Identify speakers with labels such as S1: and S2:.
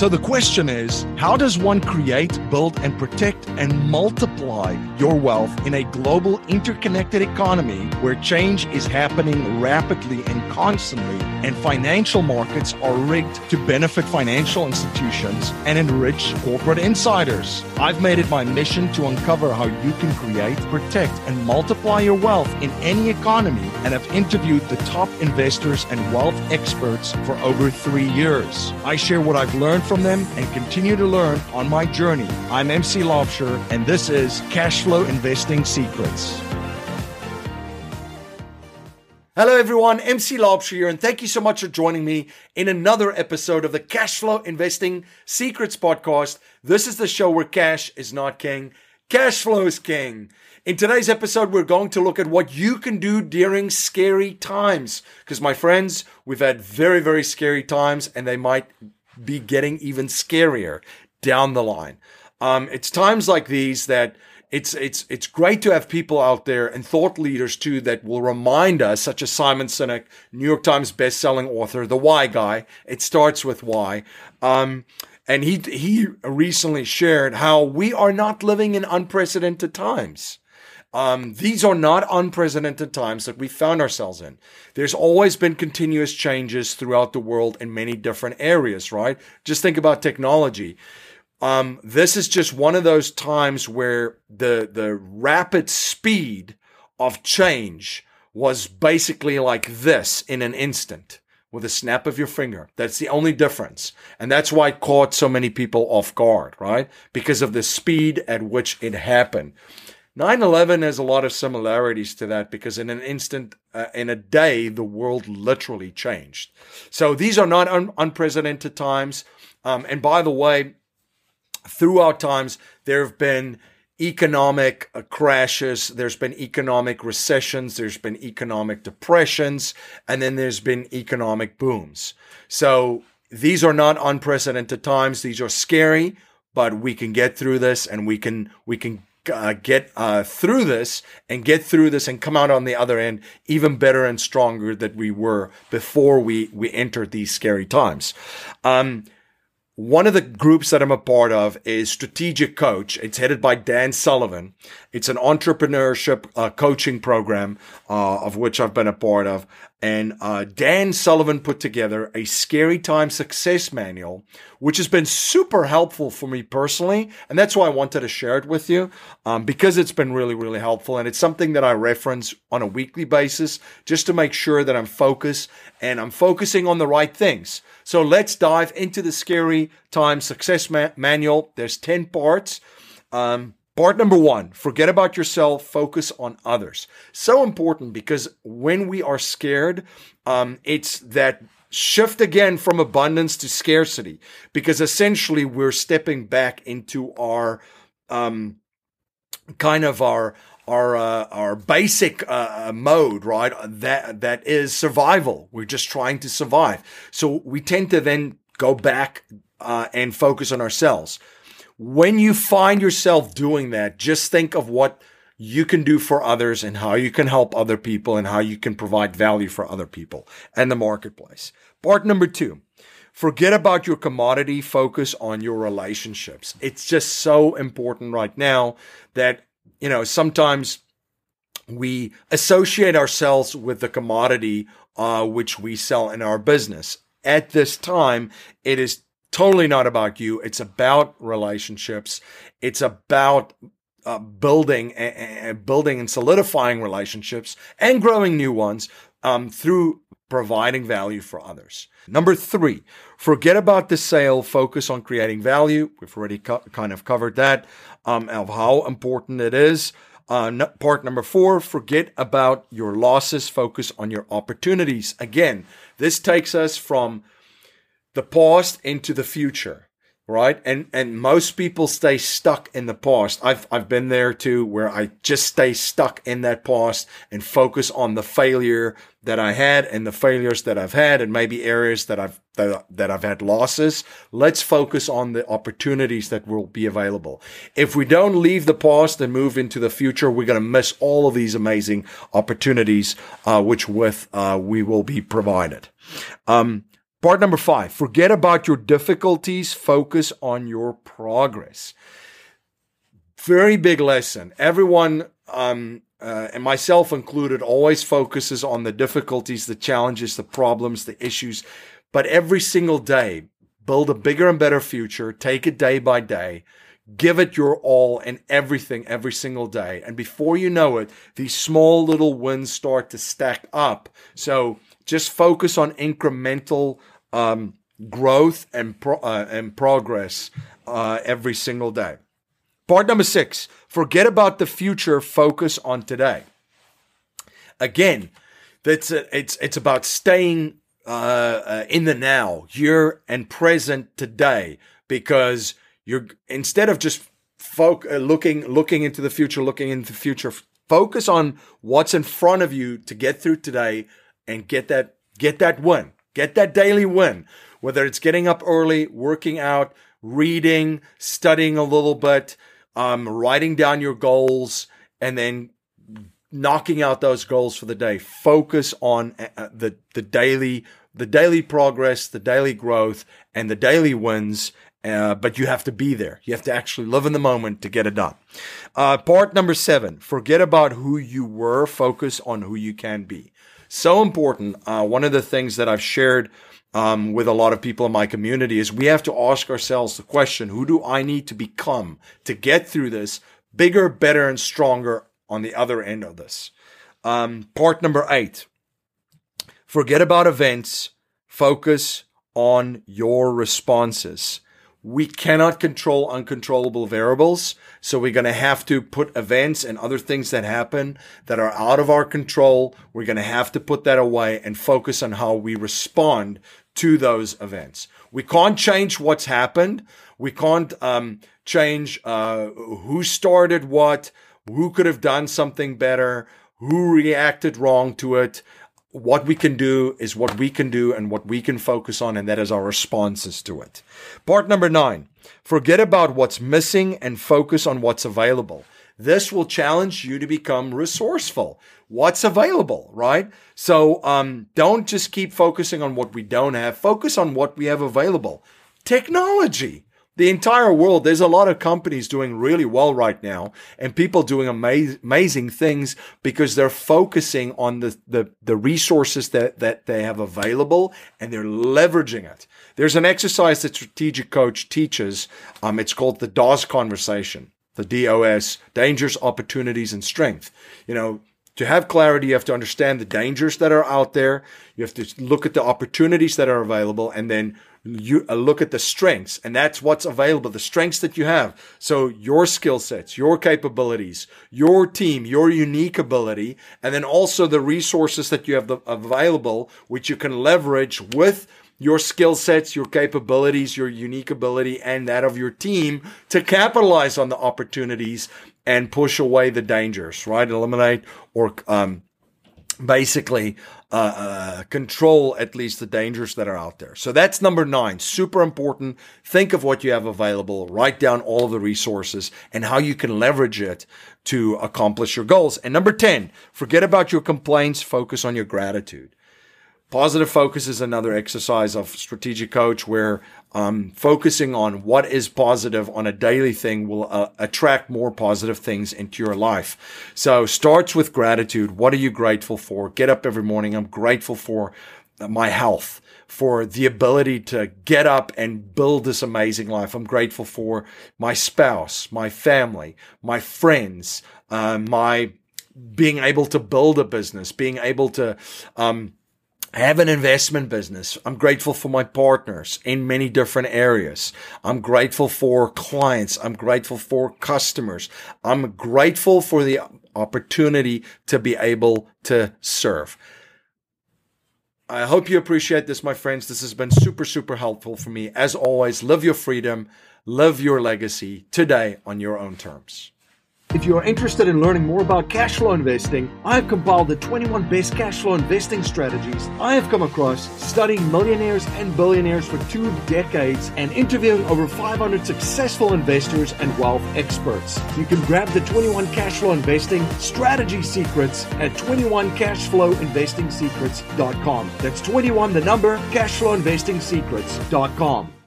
S1: So the question is how does one create, build, and protect and multiply your wealth in a global interconnected economy where change is happening rapidly and constantly, and financial markets are rigged to benefit financial institutions and enrich corporate insiders? I've made it my mission to uncover how you can create, protect, and multiply your wealth in any economy, and have interviewed the top investors and wealth experts for over three years. I share what I've learned from them and continue to learn on my journey. I'm MC Laubscher, and this is Cash Flow Investing Secrets. Hello, everyone. MC Laubscher here, and thank you so much for joining me in another episode of the Cash Flow Investing Secrets podcast. This is the show where cash is not king, cash flow is king. In today's episode, we're going to look at what you can do during scary times. Because, my friends, we've had very, very scary times, and they might be getting even scarier down the line. Um, it's times like these that it's it's it's great to have people out there and thought leaders too that will remind us, such as Simon Sinek, New York Times best-selling author, the Why guy. It starts with why. Um, and he he recently shared how we are not living in unprecedented times. Um, these are not unprecedented times that we found ourselves in. There's always been continuous changes throughout the world in many different areas, right? Just think about technology. Um, this is just one of those times where the the rapid speed of change was basically like this in an instant with a snap of your finger. That's the only difference. And that's why it caught so many people off guard, right? Because of the speed at which it happened. 9 11 has a lot of similarities to that because in an instant, uh, in a day, the world literally changed. So these are not un- unprecedented times. Um, and by the way, throughout times, there have been economic uh, crashes, there's been economic recessions, there's been economic depressions, and then there's been economic booms. So these are not unprecedented times. These are scary, but we can get through this and we can, we can uh, get uh, through this and get through this and come out on the other end even better and stronger than we were before we we entered these scary times. Um, one of the groups that I'm a part of is Strategic Coach. It's headed by Dan Sullivan. It's an entrepreneurship uh, coaching program uh, of which I've been a part of. And uh, Dan Sullivan put together a scary time success manual, which has been super helpful for me personally. And that's why I wanted to share it with you um, because it's been really, really helpful. And it's something that I reference on a weekly basis just to make sure that I'm focused and I'm focusing on the right things. So let's dive into the scary time success ma- manual. There's 10 parts. Um, Part number one, forget about yourself, focus on others. So important because when we are scared, um, it's that shift again from abundance to scarcity because essentially we're stepping back into our, um, kind of our, our uh, our basic uh, mode, right? That that is survival. We're just trying to survive. So we tend to then go back uh, and focus on ourselves. When you find yourself doing that, just think of what you can do for others and how you can help other people and how you can provide value for other people and the marketplace. Part number two, forget about your commodity, focus on your relationships. It's just so important right now that, you know, sometimes we associate ourselves with the commodity uh, which we sell in our business. At this time, it is totally not about you. It's about relationships. It's about uh, building and building and solidifying relationships and growing new ones um, through providing value for others. Number three, forget about the sale. Focus on creating value. We've already co- kind of covered that um, of how important it is. Uh, part number four, forget about your losses. Focus on your opportunities. Again, this takes us from the past into the future right? And and most people stay stuck in the past. I've i've been there too where i just stay stuck in that past and focus on the failure that i had and the failures that i've had and maybe areas that i've that, that i've had losses. Let's focus on the opportunities that will be available. If we don't leave the past and move into the future we're going to miss all of these amazing opportunities uh, which with uh, we will be provided. Um, Part number five forget about your difficulties, focus on your progress. Very big lesson. Everyone, um, uh, and myself included, always focuses on the difficulties, the challenges, the problems, the issues. But every single day, build a bigger and better future, take it day by day, give it your all and everything every single day. And before you know it, these small little wins start to stack up. So just focus on incremental um, growth and pro- uh, and progress uh, every single day. Part number six: forget about the future, focus on today. Again, that's a, it's it's about staying uh, uh in the now, here and present today, because you're instead of just folk uh, looking looking into the future, looking into the future, focus on what's in front of you to get through today and get that get that win. Get that daily win. Whether it's getting up early, working out, reading, studying a little bit, um, writing down your goals, and then knocking out those goals for the day. Focus on uh, uh, the the daily the daily progress, the daily growth, and the daily wins, uh, but you have to be there. You have to actually live in the moment to get it done. Uh, part number seven, forget about who you were, focus on who you can be. So important. Uh, one of the things that I've shared um, with a lot of people in my community is we have to ask ourselves the question, who do I need to become to get through this bigger, better, and stronger on the other end of this? Um, part number eight, forget about events, focus on your responses we cannot control uncontrollable variables. So we're going to have to put events and other things that happen that are out of our control. We're going to have to put that away and focus on how we respond to those events. We can't change what's happened. We can't um, change uh, who started what, who could have done something better, who reacted wrong to it what we can do is what we can do and what we can focus on, and that is our responses to it. Part number nine forget about what's missing and focus on what's available. This will challenge you to become resourceful. What's available, right? So um, don't just keep focusing on what we don't have, focus on what we have available. Technology the entire world, there's a lot of companies doing really well right now and people doing amaz- amazing things because they're focusing on the, the, the resources that, that they have available and they're leveraging it. There's an exercise that Strategic Coach teaches. Um, it's called the DOS conversation, the DOS, dangers, opportunities, and strength. You know, to have clarity, you have to understand the dangers that are out there. You have to look at the opportunities that are available and then you uh, look at the strengths and that's what's available the strengths that you have. So your skill sets your capabilities your team your unique ability and then also the resources that you have the, available which you can leverage with your skill sets your capabilities your unique ability and that of your team to capitalize on the opportunities and push away the dangers right? Eliminate or um, basically uh, uh, control at least the dangers that are out there. So that's number nine. Super important. Think of what you have available. Write down all of the resources and how you can leverage it to accomplish your goals. And number 10, forget about your complaints. Focus on your gratitude. Positive focus is another exercise of strategic coach where um, focusing on what is positive on a daily thing will uh, attract more positive things into your life. So starts with gratitude. What are you grateful for? Get up every morning. I'm grateful for my health, for the ability to get up and build this amazing life. I'm grateful for my spouse, my family, my friends, uh, my being able to build a business, being able to, um, I have an investment business. I'm grateful for my partners in many different areas. I'm grateful for clients. I'm grateful for customers. I'm grateful for the opportunity to be able to serve. I hope you appreciate this, my friends. This has been super, super helpful for me. As always, live your freedom, live your legacy today on your own terms. If you are interested in learning more about cash flow investing, I have compiled the 21 best cash flow investing strategies I have come across studying millionaires and billionaires for two decades and interviewing over 500 successful investors and wealth experts. You can grab the 21 cash flow investing strategy secrets at 21cashflowinvestingsecrets.com. That's 21 the number cashflowinvestingsecrets.com.